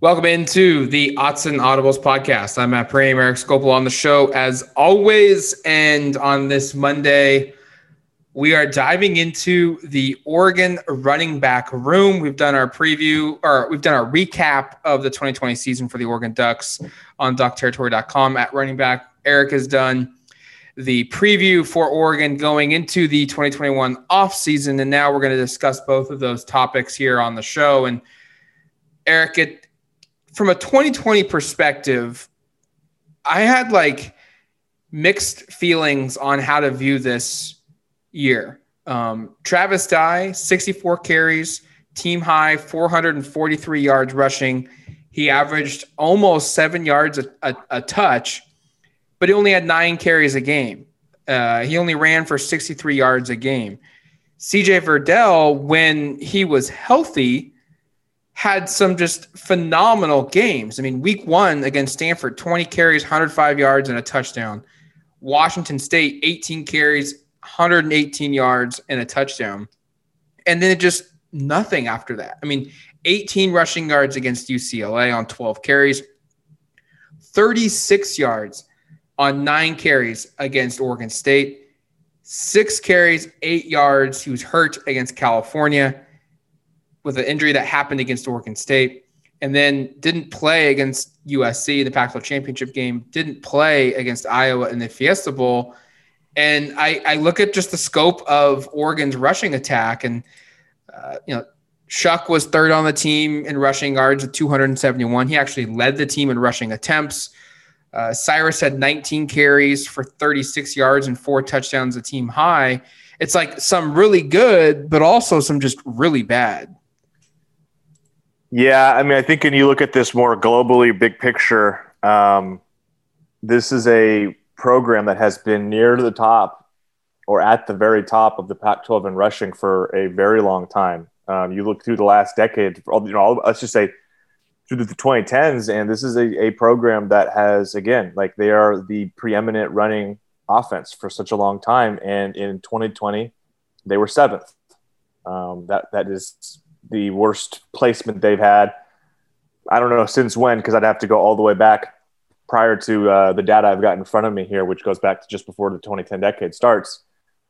Welcome into the Autzen Audibles podcast. I'm Matt Prehm, Eric Skopil on the show as always. And on this Monday, we are diving into the Oregon running back room. We've done our preview or we've done our recap of the 2020 season for the Oregon Ducks on duckterritory.com at running back. Eric has done the preview for Oregon going into the 2021 offseason. And now we're going to discuss both of those topics here on the show. And Eric, it from a 2020 perspective, I had like mixed feelings on how to view this year. Um, Travis Dye, 64 carries, team high, 443 yards rushing. He averaged almost seven yards a, a, a touch, but he only had nine carries a game. Uh, he only ran for 63 yards a game. CJ Verdell, when he was healthy, had some just phenomenal games. I mean, week one against Stanford, 20 carries, 105 yards, and a touchdown. Washington State, 18 carries, 118 yards, and a touchdown. And then it just nothing after that. I mean, 18 rushing yards against UCLA on 12 carries, 36 yards on nine carries against Oregon State, six carries, eight yards. He was hurt against California with an injury that happened against Oregon State and then didn't play against USC in the Pac 12 championship game, didn't play against Iowa in the Fiesta Bowl. And I, I look at just the scope of Oregon's rushing attack, and, uh, you know, Shough was third on the team in rushing yards at 271. He actually led the team in rushing attempts. Uh, Cyrus had 19 carries for 36 yards and four touchdowns, a team high. It's like some really good, but also some just really bad. Yeah, I mean, I think when you look at this more globally, big picture, um, this is a program that has been near the top or at the very top of the Pac-12 in rushing for a very long time. Um, you look through the last decade, you know, let's just say through the 2010s, and this is a, a program that has, again, like they are the preeminent running offense for such a long time. And in 2020, they were seventh. Um, that that is the worst placement they've had. I don't know since when, because I'd have to go all the way back prior to uh, the data I've got in front of me here, which goes back to just before the 2010 decade starts.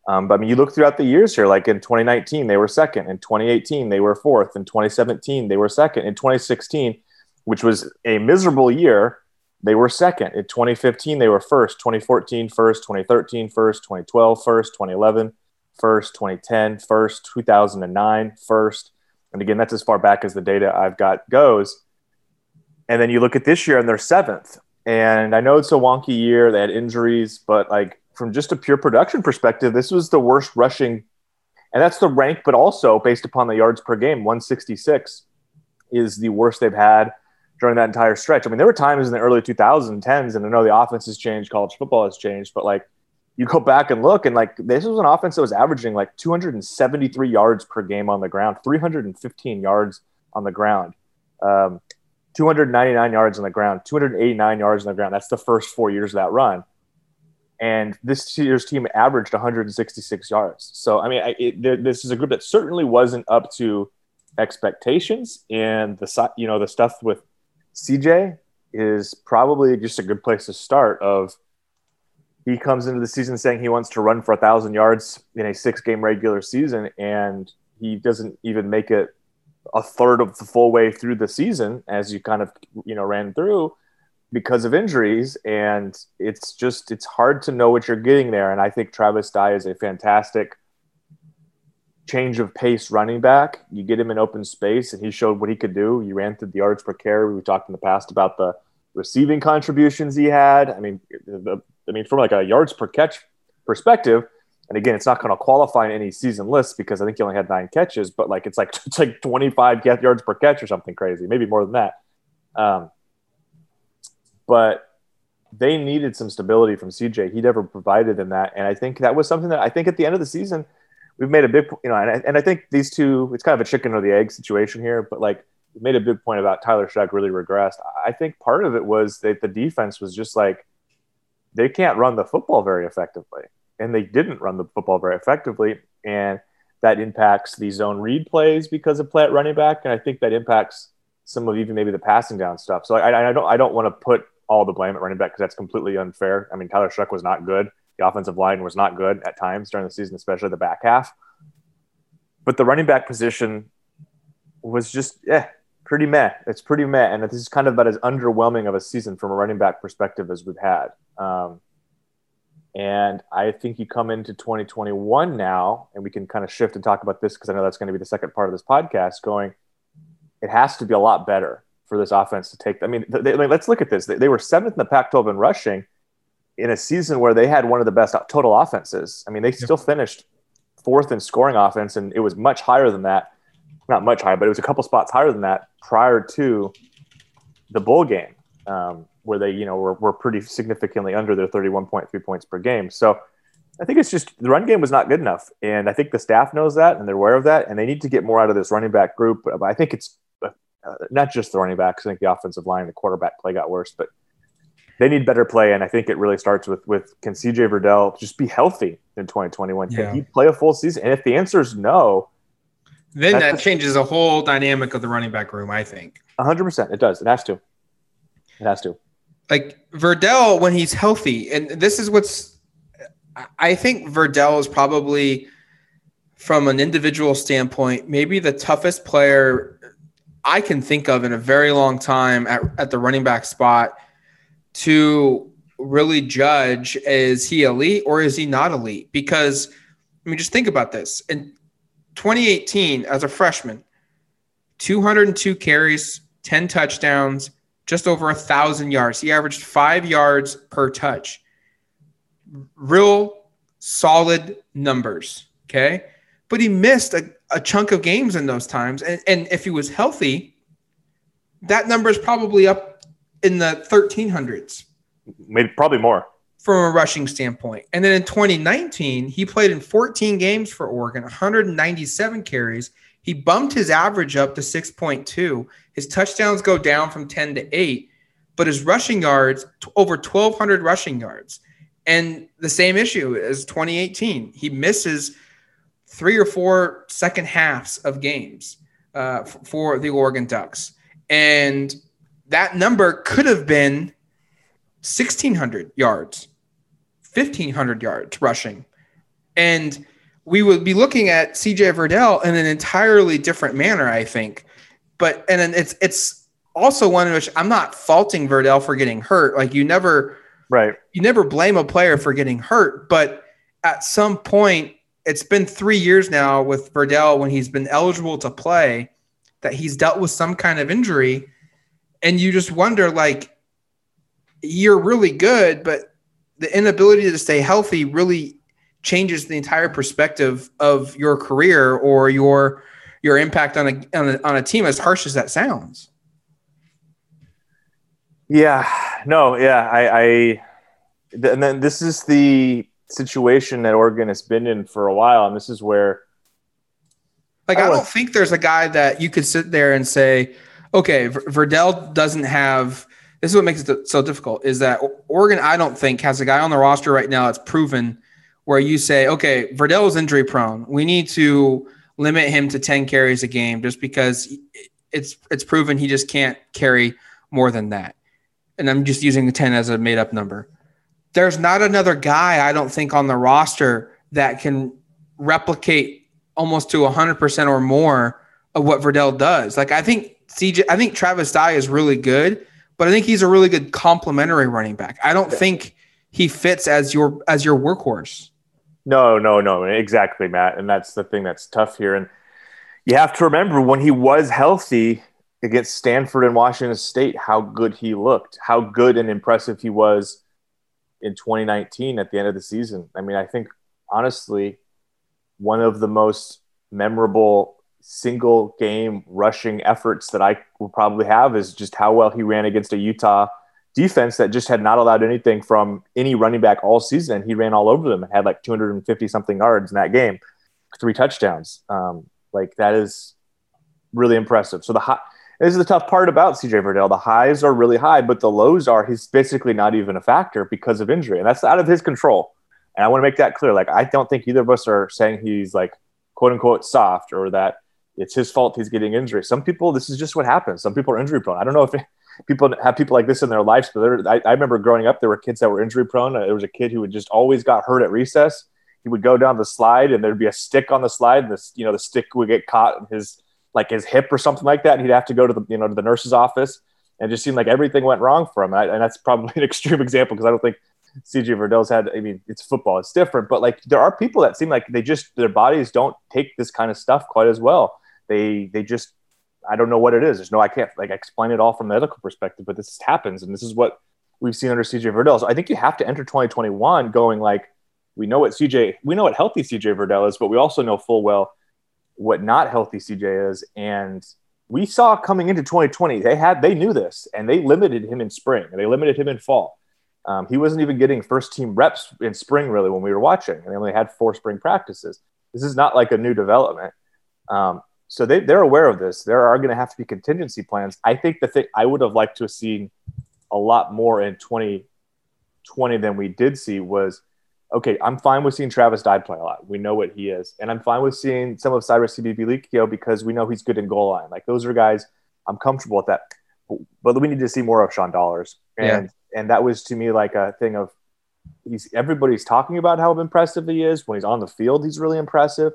Um, but I mean, you look throughout the years here, like in 2019, they were second. In 2018, they were fourth. In 2017, they were second. In 2016, which was a miserable year, they were second. In 2015, they were first. 2014, first. 2013, first. 2012, first. 2011, first. 2010, first. 2009, first. And again, that's as far back as the data I've got goes. And then you look at this year and they're seventh. And I know it's a wonky year. They had injuries, but like from just a pure production perspective, this was the worst rushing. And that's the rank, but also based upon the yards per game, 166 is the worst they've had during that entire stretch. I mean, there were times in the early 2010s, and I know the offense has changed, college football has changed, but like you go back and look, and like this was an offense that was averaging like 273 yards per game on the ground, 315 yards on the ground, um, 299 yards on the ground, 289 yards on the ground. That's the first four years of that run. And this year's team averaged 166 yards. So, I mean, I, it, this is a group that certainly wasn't up to expectations. And the you know the stuff with CJ is probably just a good place to start. Of he comes into the season saying he wants to run for a thousand yards in a six game regular season and he doesn't even make it a third of the full way through the season as you kind of you know ran through because of injuries. And it's just it's hard to know what you're getting there. And i think travis dye is a fantastic change of pace running back. You get him in open space and he showed what he could do. He ran through the yards per carry. We talked in the past about the receiving contributions he had. I mean the I mean, from like a yards per catch perspective, and again, it's not going to qualify in any season list because I think he only had nine catches, but like it's like it's like 25 yards per catch or something crazy, maybe more than that. Um, but they needed some stability from CJ. He never provided them that, and I think that was something that I think at the end of the season we've made a big, you know, and I, and I think these two, it's kind of a chicken or the egg situation here, but like made a big point about Tyler Shough really regressed. I think part of it was that the defense was just like they can't run the football very effectively. And they didn't run the football very effectively. And that impacts the zone read plays because of plant running back. And I think that impacts some of even maybe the passing down stuff. So I, I don't I don't want to put all the blame at running back because that's completely unfair. I mean, Tyler Shough was not good. The offensive line was not good at times during the season, especially the back half. But the running back position was just yeah, pretty meh. It's pretty meh, and this is kind of about as underwhelming of a season from a running back perspective as we've had. Um, and I think you come into 2021 now, and we can kind of shift and talk about this because I know that's going to be the second part of this podcast. Going, it has to be a lot better for this offense to take. I mean, they, let's look at this. They, they were seventh in the Pac-12 in rushing in a season where they had one of the best total offenses. I mean, they yep. still finished fourth in scoring offense, and it was much higher than that. Not much higher, but it was a couple spots higher than that prior to the bowl game. Um, where they, you know, were, were pretty significantly under their 31.3 points per game. So I think it's just the run game was not good enough. And I think the staff knows that and they're aware of that. And they need to get more out of this running back group. But I think it's uh, not just the running backs. I think the offensive line, the quarterback play got worse, but they need better play. And I think it really starts with, with can CJ Verdell just be healthy in 2021? Can yeah. he play a full season? And if the answer is no, then that changes the whole dynamic of the running back room, I think. 100%. It does. It has to. It has to like Verdell when he's healthy, and this is what's I think Verdell is probably from an individual standpoint, maybe the toughest player I can think of in a very long time at, at the running back spot to really judge is he elite or is he not elite? Because I mean, just think about this. In 2018, as a freshman, 202 carries, 10 touchdowns, just over a thousand yards. He averaged five yards per touch. Real solid numbers. Okay. But he missed a, a chunk of games in those times. And, and if he was healthy, that number is probably up in the 1300s. Maybe probably more from a rushing standpoint. And then in 2019, he played in 14 games for Oregon, 197 carries. He bumped his average up to 6.2. His touchdowns go down from 10 to 8, but his rushing yards over 1200 rushing yards. And the same issue as 2018. He misses three or four second halves of games uh, for the Oregon Ducks. And that number could have been 1600 yards, 1500 yards rushing. And we would be looking at CJ Verdell in an entirely different manner, I think. But and then it's it's also one in which I'm not faulting Verdell for getting hurt. Like you never right. You never blame a player for getting hurt, but at some point, it's been three years now with Verdell when he's been eligible to play that he's dealt with some kind of injury. And you just wonder, like, you're really good, but the inability to stay healthy really changes the entire perspective of your career or your your impact on a, on a, on a team as harsh as that sounds. Yeah. No yeah i i and then this is the situation that oregon has been in for a while and this is where like i, I don't think there's a guy that you could sit there and say okay verdell doesn't have this is what makes it so difficult is that oregon i don't think has a guy on the roster right now that's proven where you say, okay, Verdell is injury prone. We need to limit him to 10 carries a game just because it's it's proven he just can't carry more than that. And I'm just using the 10 as a made up number. There's not another guy I don't think on the roster that can replicate almost to 100% or more of what Verdell does. Like I think CJ I think Travis Dye is really good, but I think he's a really good complementary running back. I don't think he fits as your as your workhorse. No, no, no, exactly, Matt. And that's the thing that's tough here. And you have to remember when he was healthy against Stanford and Washington State, how good he looked, how good and impressive he was in 2019 at the end of the season. I mean, I think honestly, one of the most memorable single game rushing efforts that I will probably have is just how well he ran against a Utah defense that just had not allowed anything from any running back all season. He ran all over them and had like 250 something yards in that game, three touchdowns. Um, like that is really impressive. So the high, this is the tough part about CJ Verdell. The highs are really high, but the lows are he's basically not even a factor because of injury, and that's out of his control. And I want to make that clear. Like I don't think either of us are saying he's like quote unquote soft or that it's his fault he's getting injury. Some people, this is just what happens. Some people are injury prone. I don't know if people have people like this in their lives, but I, I remember growing up, there were kids that were injury prone. There was a kid who would just always got hurt at recess. He would go down the slide and there'd be a stick on the slide. And this, you know, the stick would get caught in his, like his hip or something like that. And he'd have to go to the, you know, to the nurse's office and it just seemed like everything went wrong for him. And, I, and that's probably an extreme example because I don't think CJ Verdell's had, I mean, it's football, it's different, but like there are people that seem like they just, their bodies don't take this kind of stuff quite as well. They, they just, I don't know what it is. There's no, I can't like explain it all from a medical perspective, but this happens. And this is what we've seen under CJ Verdell. So I think you have to enter 2021 going like, we know what CJ, we know what healthy CJ Verdell is, but we also know full well what not healthy CJ is. And we saw coming into 2020, they had, they knew this and they limited him in spring and they limited him in fall. Um, he wasn't even getting first team reps in spring really when we were watching, and they only had four spring practices. This is not like a new development. Um, so they, they're aware of this. There are going to have to be contingency plans. I think the thing I would have liked to have seen a lot more in 2020 than we did see was okay, I'm fine with seeing Travis Dye play a lot. We know what he is. And I'm fine with seeing some of Cyrus Habibi-Likio because we know he's good in goal line. Like those are guys I'm comfortable with that. But we need to see more of Sean Dollars. And yeah. and that was to me like a thing of he's everybody's talking about how impressive he is. When he's on the field, he's really impressive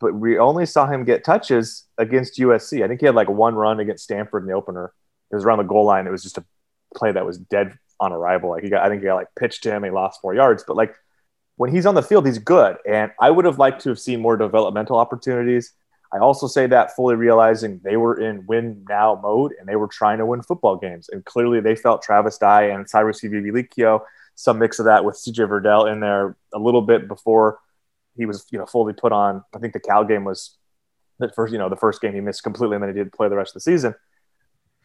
but we only saw him get touches against USC. I think he had like one run against Stanford in the opener. It was around the goal line. It was just a play that was dead on arrival. Like he got, I think he got like pitched to him. He lost four yards, but like when he's on the field, he's good. And I would have liked to have seen more developmental opportunities. I also say that fully realizing they were in win now mode and they were trying to win football games. And clearly they felt Travis Dye and Cyrus Habibi-Likio, some mix of that with CJ Verdell in there a little bit before he was you know fully put on. I think the Cal game was the first you know the first game he missed completely, and then he didn't play the rest of the season.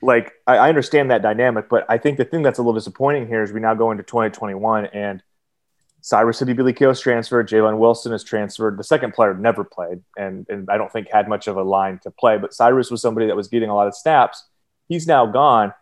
Like I, I understand that dynamic, but I think the thing that's a little disappointing here is we now go into 2021 and Cyrus Habibi-Likio is transferred. Jalen Wilson is transferred. The second player never played, and and I don't think had much of a line to play. But Cyrus was somebody that was getting a lot of snaps. He's now gone,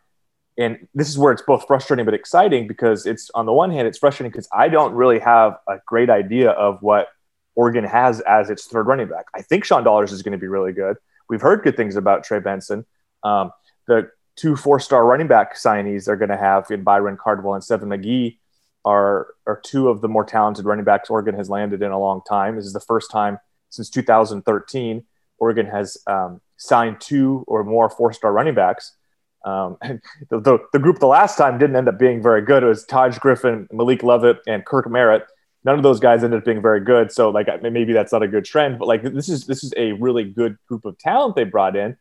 and this is where it's both frustrating but exciting because it's on the one hand it's frustrating because I don't really have a great idea of what Oregon has as its third running back. I think Sean Dollars is going to be really good. We've heard good things about Trey Benson. Um, the two four-star running back signees they're going to have in Byron Cardwell and Seven McGee are are two of the more talented running backs Oregon has landed in a long time. This is the first time since 2013 Oregon has um, signed two or more four-star running backs. Um, the, the, the, group the last time didn't end up being very good. It was Taj Griffin, Malik Lovette, and Kirk Merritt none of those guys ended up being very good. So like maybe that's not a good trend, but like this is this is a really good group of talent they brought in.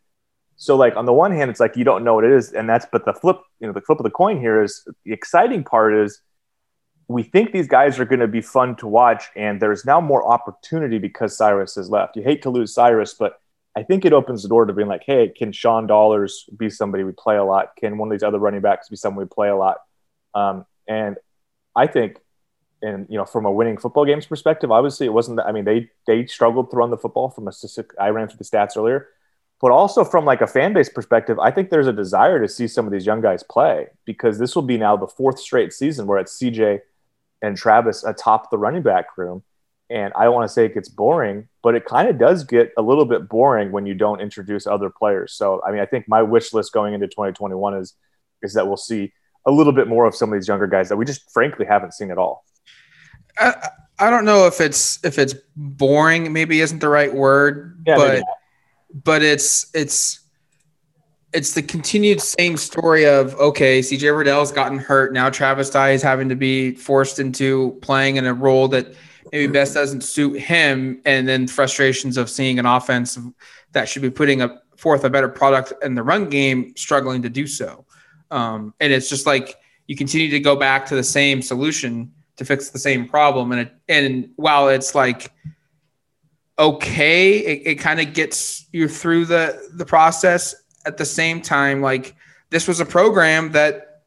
So like on the one hand, it's like you don't know what it is, and that's but the flip, you know, the flip of the coin here is the exciting part is we think these guys are going to be fun to watch, and there's now more opportunity because Cyrus has left. You hate to lose Cyrus, but I think it opens the door to being like, hey, can Sean Dollars be somebody we play a lot? Can one of these other running backs be someone we play a lot? Um, and I think and you know from a winning football games perspective obviously it wasn't that, i mean they they struggled to run the football from a i ran through the stats earlier but also from like a fan base perspective i think there's a desire to see some of these young guys play because this will be now the fourth straight season where it's cj and travis atop the running back room. And i don't want to say it gets boring but it kind of does get a little bit boring when you don't introduce other players. So i mean i think my wish list going into 2021 is is that we'll see a little bit more of some of these younger guys that we just frankly haven't seen at all I, I don't know if it's if it's boring. Maybe isn't the right word, yeah, but but it's it's it's the continued same story of okay, CJ Verdell's gotten hurt. Now Travis Dye is having to be forced into playing in a role that maybe best doesn't suit him, and then frustrations of seeing an offense that should be putting a forth a better product in the run game struggling to do so. Um, and it's just like you continue to go back to the same solution to fix the same problem. And it, and while it's like okay, it, it kind of gets you through the the process. At the same time, like this was a program that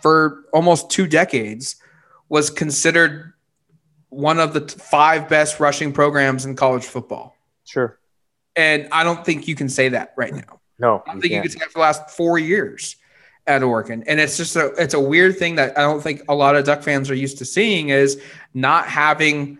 for almost two decades was considered one of the five best rushing programs in college football. Sure. And I don't think you can say that right now. No, I don't think you can say that for the last four years at Oregon. And it's just a it's a weird thing that I don't think a lot of Duck fans are used to seeing is not having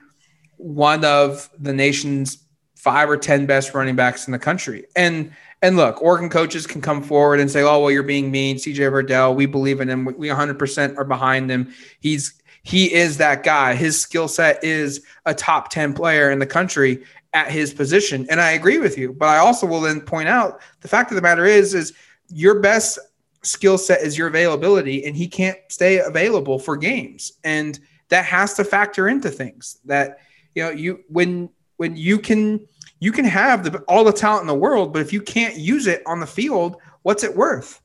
one of the nation's five or 10 best running backs in the country. And and look, Oregon coaches can come forward and say, "Oh, well, you're being mean." CJ Verdell, we believe in him. We 100% are behind him. He's he is that guy. His skill set is a top 10 player in the country at his position. And I agree with you, but I also will then point out the fact of the matter is is your best skill set is your availability and he can't stay available for games. And that has to factor into things that you know, you when when you can you can have the, all the talent in the world, but if you can't use it on the field, what's it worth?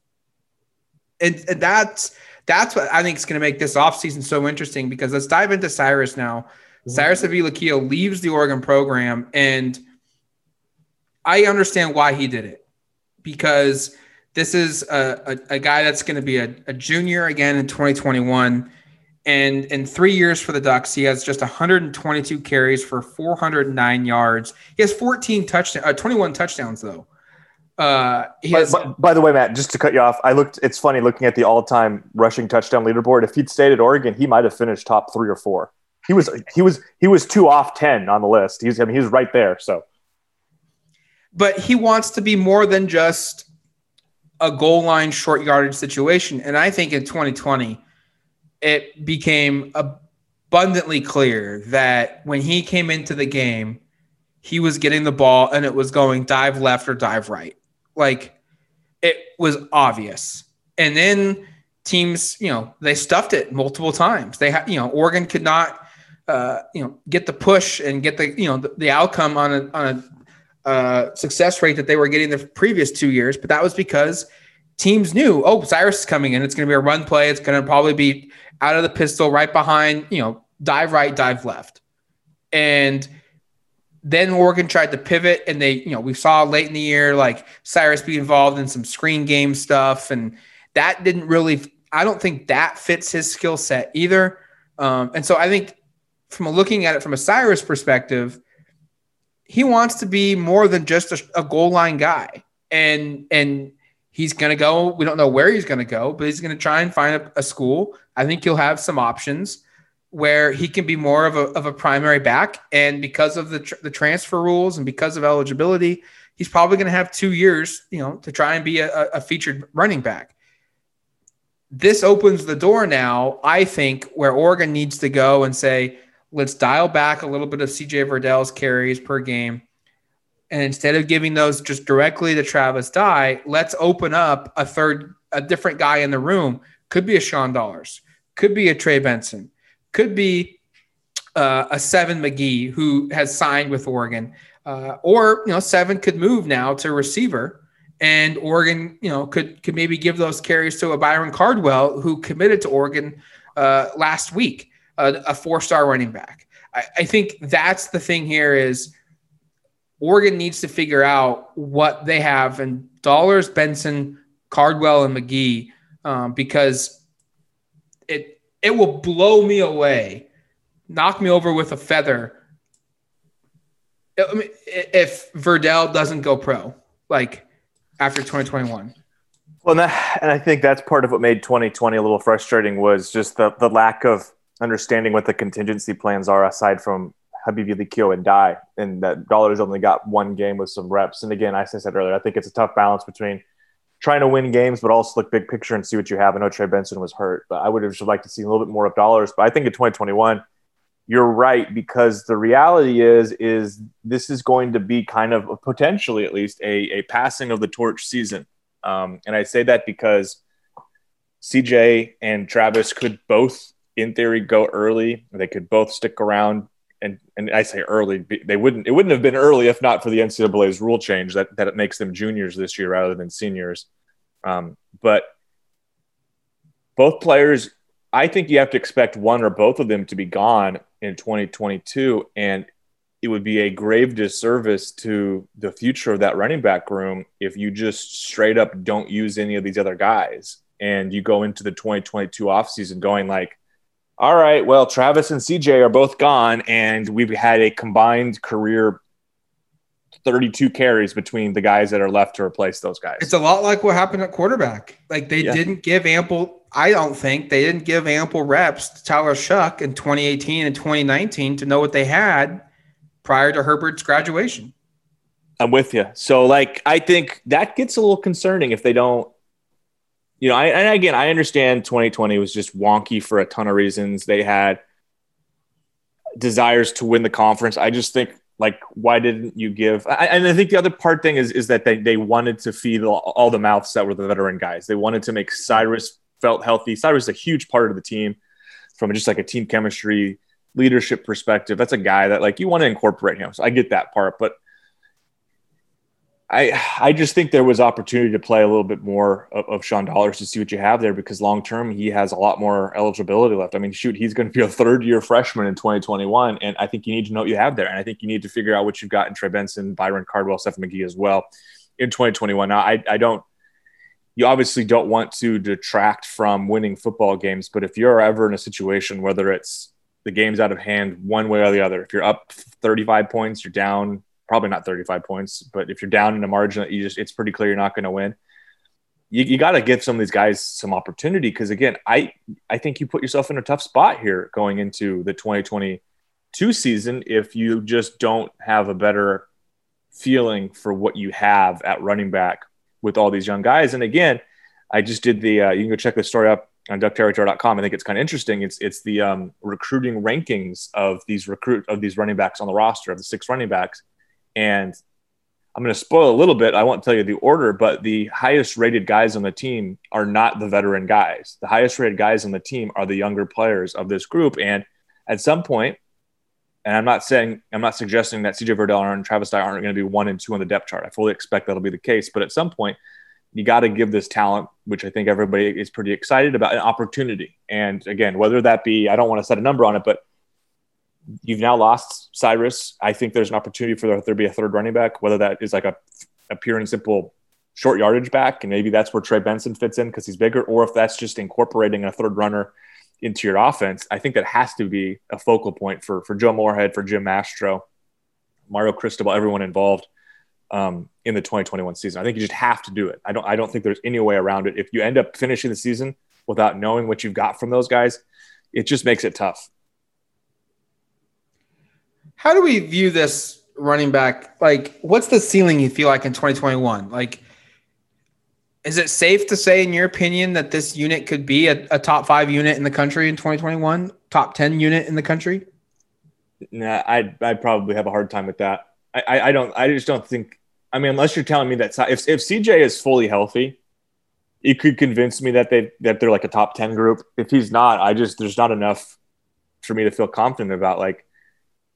And, and that's that's what I think is going to make this offseason so interesting because let's dive into Cyrus now. Mm-hmm. Cyrus Habibi-Likio leaves the Oregon program, and I understand why he did it because this is a, a, a guy that's going to be a, a junior again in 2021. And in three years for the Ducks, he has just 122 carries for 409 yards. He has 14 touchdowns, uh, 21 touchdowns though. Uh, has, by, by, by, the way, Matt, just to cut you off, I looked. It's funny looking at the all-time rushing touchdown leaderboard. If he'd stayed at Oregon, he might have finished top three or four. He was he was he was two off ten on the list. He's I mean he's right there. So, but he wants to be more than just a goal line short yardage situation. And I think in 2020, it became abundantly clear that when he came into the game, he was getting the ball and it was going dive left or dive right. Like it was obvious. And then teams, you know, they stuffed it multiple times. They had, you know, Oregon could not, uh, you know, get the push and get the, you know, the, the outcome on a, on a uh, success rate that they were getting the previous two years. But that was because teams knew, oh, Cyrus is coming in. It's going to be a run play. It's going to probably be out of the pistol right behind, you know, dive right, dive left. And then Oregon tried to pivot, and they, you know, we saw late in the year like Cyrus be involved in some screen game stuff, and that didn't really. I don't think that fits his skill set either. Um, and so I think from looking at it from a Cyrus perspective, he wants to be more than just a, a goal line guy, and and he's going to go. We don't know where he's going to go, but he's going to try and find a, a school. I think he'll have some options where he can be more of a, of a primary back. And because of the, tr- the transfer rules and because of eligibility, he's probably going to have two years, you know, to try and be a, a featured running back. This opens the door now, I think, where Oregon needs to go and say, let's dial back a little bit of CJ Verdell's carries per game. And instead of giving those just directly to Travis Dye, let's open up a third, a different guy in the room. Could be a Sean Dollars, could be a Trey Benson, could be uh, a Seven McGee who has signed with Oregon, uh, or you know Seven could move now to receiver, and Oregon you know could could maybe give those carries to a Byron Cardwell who committed to Oregon uh, last week, uh, a four star running back. I, I think that's the thing here is. Oregon needs to figure out what they have and Dollars, Benson, Cardwell, and McGee um, because it it will blow me away, knock me over with a feather. I mean, if Verdell doesn't go pro, like after 2021. Well, and, that, and I think that's part of what made 2020 a little frustrating was just the, the lack of understanding what the contingency plans are aside from Habibi-Likio and Dye, and that Dollars only got one game with some reps. And again, I said earlier, I think it's a tough balance between – trying to win games, but also look big picture and see what you have. I know Trey Benson was hurt, but I would have just liked to see a little bit more of dollars. But I think in 2021, you're right because the reality is is this is going to be kind of potentially at least a, a passing of the torch season. Um, and I say that because CJ and Travis could both, in theory, go early. They could both stick around and and I say early, they wouldn't it wouldn't have been early if not for the NCAA's rule change that that it makes them juniors this year rather than seniors. Um, but both players, I think you have to expect one or both of them to be gone in 2022, and it would be a grave disservice to the future of that running back room if you just straight up don't use any of these other guys and you go into the 2022 offseason going like all right, well, Travis and CJ are both gone, and we've had a combined career 32 carries between the guys that are left to replace those guys. It's a lot like what happened at quarterback. Like they yeah. didn't give ample, I don't think they didn't give ample reps to Tyler Shough in 2018 and 2019 to know what they had prior to Herbert's graduation. I'm with you. So, like, I think that gets a little concerning if they don't. You know, I, and again, I understand 2020 was just wonky for a ton of reasons. They had desires to win the conference. I just think, like, why didn't you give? I, and I think the other part thing is is that they they wanted to feed all, all the mouths that were the veteran guys. They wanted to make Cyrus felt healthy. Cyrus is a huge part of the team from just like a team chemistry leadership perspective. That's a guy that like you want to incorporate him. So I get that part, but I I just think there was opportunity to play a little bit more of, of Sean Dollars to see what you have there because long term he has a lot more eligibility left. I mean, shoot, he's going to be a third year freshman in 2021, and I think you need to know what you have there, and I think you need to figure out what you've got in Trey Benson, Byron Cardwell, Seven McGee as well in 2021. Now, I I don't. You obviously don't want to detract from winning football games, but if you're ever in a situation, whether it's the game's out of hand one way or the other, if you're up 35 points, you're down probably not 35 points, but if you're down in a margin you just, it's pretty clear you're not going to win. You, you got to give some of these guys some opportunity because again, I I think you put yourself in a tough spot here going into the 2022 season if you just don't have a better feeling for what you have at running back with all these young guys. And again, I just did the uh, you can go check the story up on duckterritory.com. I think it's kind of interesting. It's it's the um, recruiting rankings of these recruit of these running backs on the roster of the six running backs and I'm going to spoil a little bit. I won't tell you the order, but the highest rated guys on the team are not the veteran guys. The highest rated guys on the team are the younger players of this group. And at some point, and I'm not saying, I'm not suggesting that CJ Verdell and Travis Dye aren't going to be one and two on the depth chart. I fully expect that'll be the case. But at some point, you got to give this talent, which I think everybody is pretty excited about, an opportunity. And again, whether that be, I don't want to set a number on it, but you've now lost Cyrus. I think there's an opportunity for there to be a third running back, whether that is like a, a pure and simple short yardage back, and maybe that's where Trey Benson fits in because he's bigger, or if that's just incorporating a third runner into your offense. I think that has to be a focal point for for Joe Moorhead, for Jim Mastro, Mario Cristobal, everyone involved um, in the 2021 season. I think you just have to do it. I don't I don't think there's any way around it. If you end up finishing the season without knowing what you've got from those guys, it just makes it tough. How do we view this running back? Like, what's the ceiling you feel like in 2021? Like, is it safe to say, in your opinion, that this unit could be a, a top five unit in the country in 2021? Top 10 unit in the country? Nah, I'd, I'd probably have a hard time with that. I, I, I don't, I just don't think, I mean, unless you're telling me that if, if CJ is fully healthy, you could convince me that they that they're like a top 10 group. If he's not, I just there's not enough for me to feel confident about like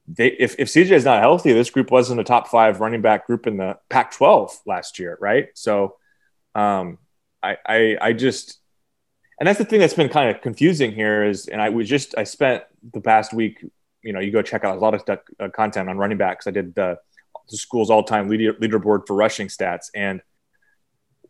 they if, if CJ is not healthy, this group wasn't a top five running back group in the Pac 12 last year, right? So um, I, I, I just, and that's the thing that's been kind of confusing here is, and I was just, I spent the past week, you know, you go check out a lot of stuff, uh, content on running backs. I did the, the school's all time leader, leaderboard for rushing stats. And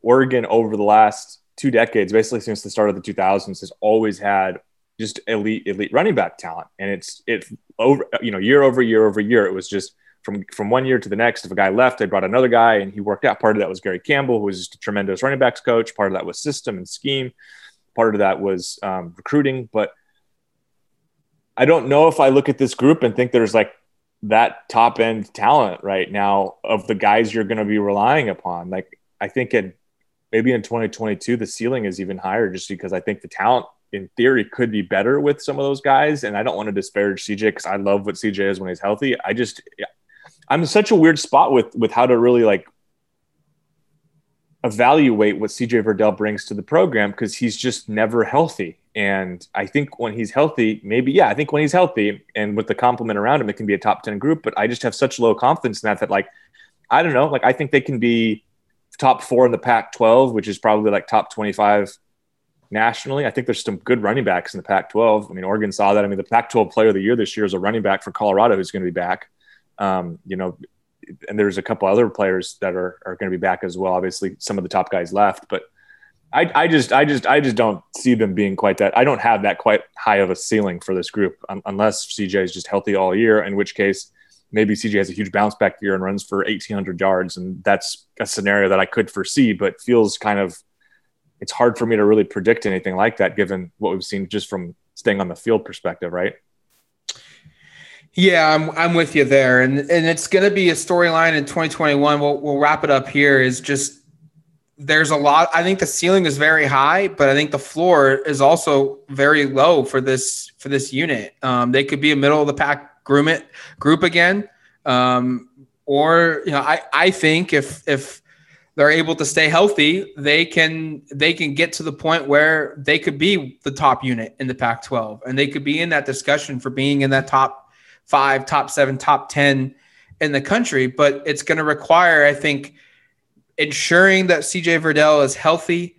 Oregon over the last two decades, basically since the start of the 2000s, has always had just elite elite running back talent. And it's it over you know year over year over year it was just from from one year to the next if a guy left they brought another guy and he worked out. Part of that was gary campbell who was just a tremendous running backs coach. Part of that was system and scheme. Part of that was um, recruiting. But i don't know if i look at this group and think there's like that top end talent right now of the guys you're going to be relying upon. Like i think it maybe in 2022 the ceiling is even higher just because i think the talent in theory could be better with some of those guys. And I don't want to disparage CJ because I love what CJ is when he's healthy. I just I'm in such a weird spot with with how to really like evaluate what CJ Verdell brings to the program because he's just never healthy. And I think when he's healthy, maybe, yeah, I think when he's healthy and with the complement around him, it can be a top 10 group. But I just have such low confidence in that, that like, I don't know, like I think they can be top four in the Pac 12, which is probably like top 25 nationally. I think there's some good running backs in the Pac 12. I mean, Oregon saw that. I mean, the Pac 12 player of the year this year is a running back for Colorado who's going to be back. Um, you know, and there's a couple other players that are, are going to be back as well. Obviously, some of the top guys left, but I, I just, I just, I just don't see them being quite that. I don't have that quite high of a ceiling for this group um, unless CJ is just healthy all year, in which case maybe CJ has a huge bounce back year and runs for 1800 yards. And that's a scenario that I could foresee, but feels kind of it's hard for me to really predict anything like that given what we've seen just from staying on the field perspective, right? Yeah, I'm I'm with you there, and and it's going to be a storyline in 2021. We'll we'll wrap it up here. Is just there's a lot. I think the ceiling is very high, but I think the floor is also very low for this for this unit. Um, they could be a middle of the pack group group again, um, or you know, I I think if if they're able to stay healthy, they can they can get to the point where they could be the top unit in the Pac-12, and they could be in that discussion for being in that top five, top seven, top 10 in the country. But it's going to require, I think, ensuring that CJ Verdell is healthy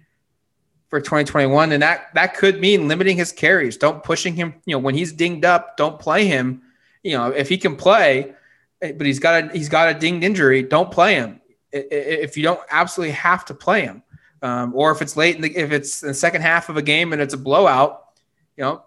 for 2021. And that, that could mean limiting his carries. Don't pushing him, you know, when he's dinged up, don't play him. You know, if he can play, but he's got a he's got a dinged injury, don't play him. If you don't absolutely have to play him. Um, or if it's late in the if it's the second half of a game and it's a blowout, you know,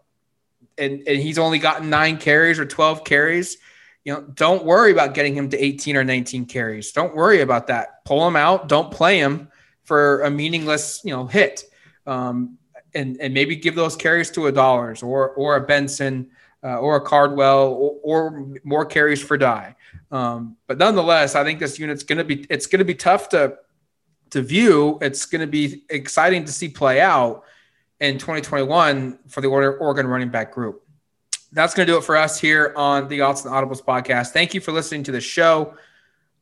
and, and he's only gotten nine carries or 12 carries, you know, don't worry about getting him to 18 or 19 carries. Don't worry about that. Pull him out. Don't play him for a meaningless, you know, hit. Um, and, and maybe give those carries to a dollars or, or a Benson uh, or a Cardwell or, or, more carries for Dye. Um, but nonetheless, I think this unit's going to be, it's going to be tough to, to view. It's going to be exciting to see play out in 2021 for the Oregon running back group. That's going to do it for us here on the Autzen Audibles podcast. Thank you for listening to the show.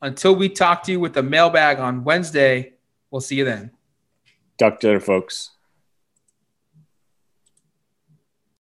Until we talk to you with the mailbag on Wednesday, we'll see you then. Talk to you later, folks.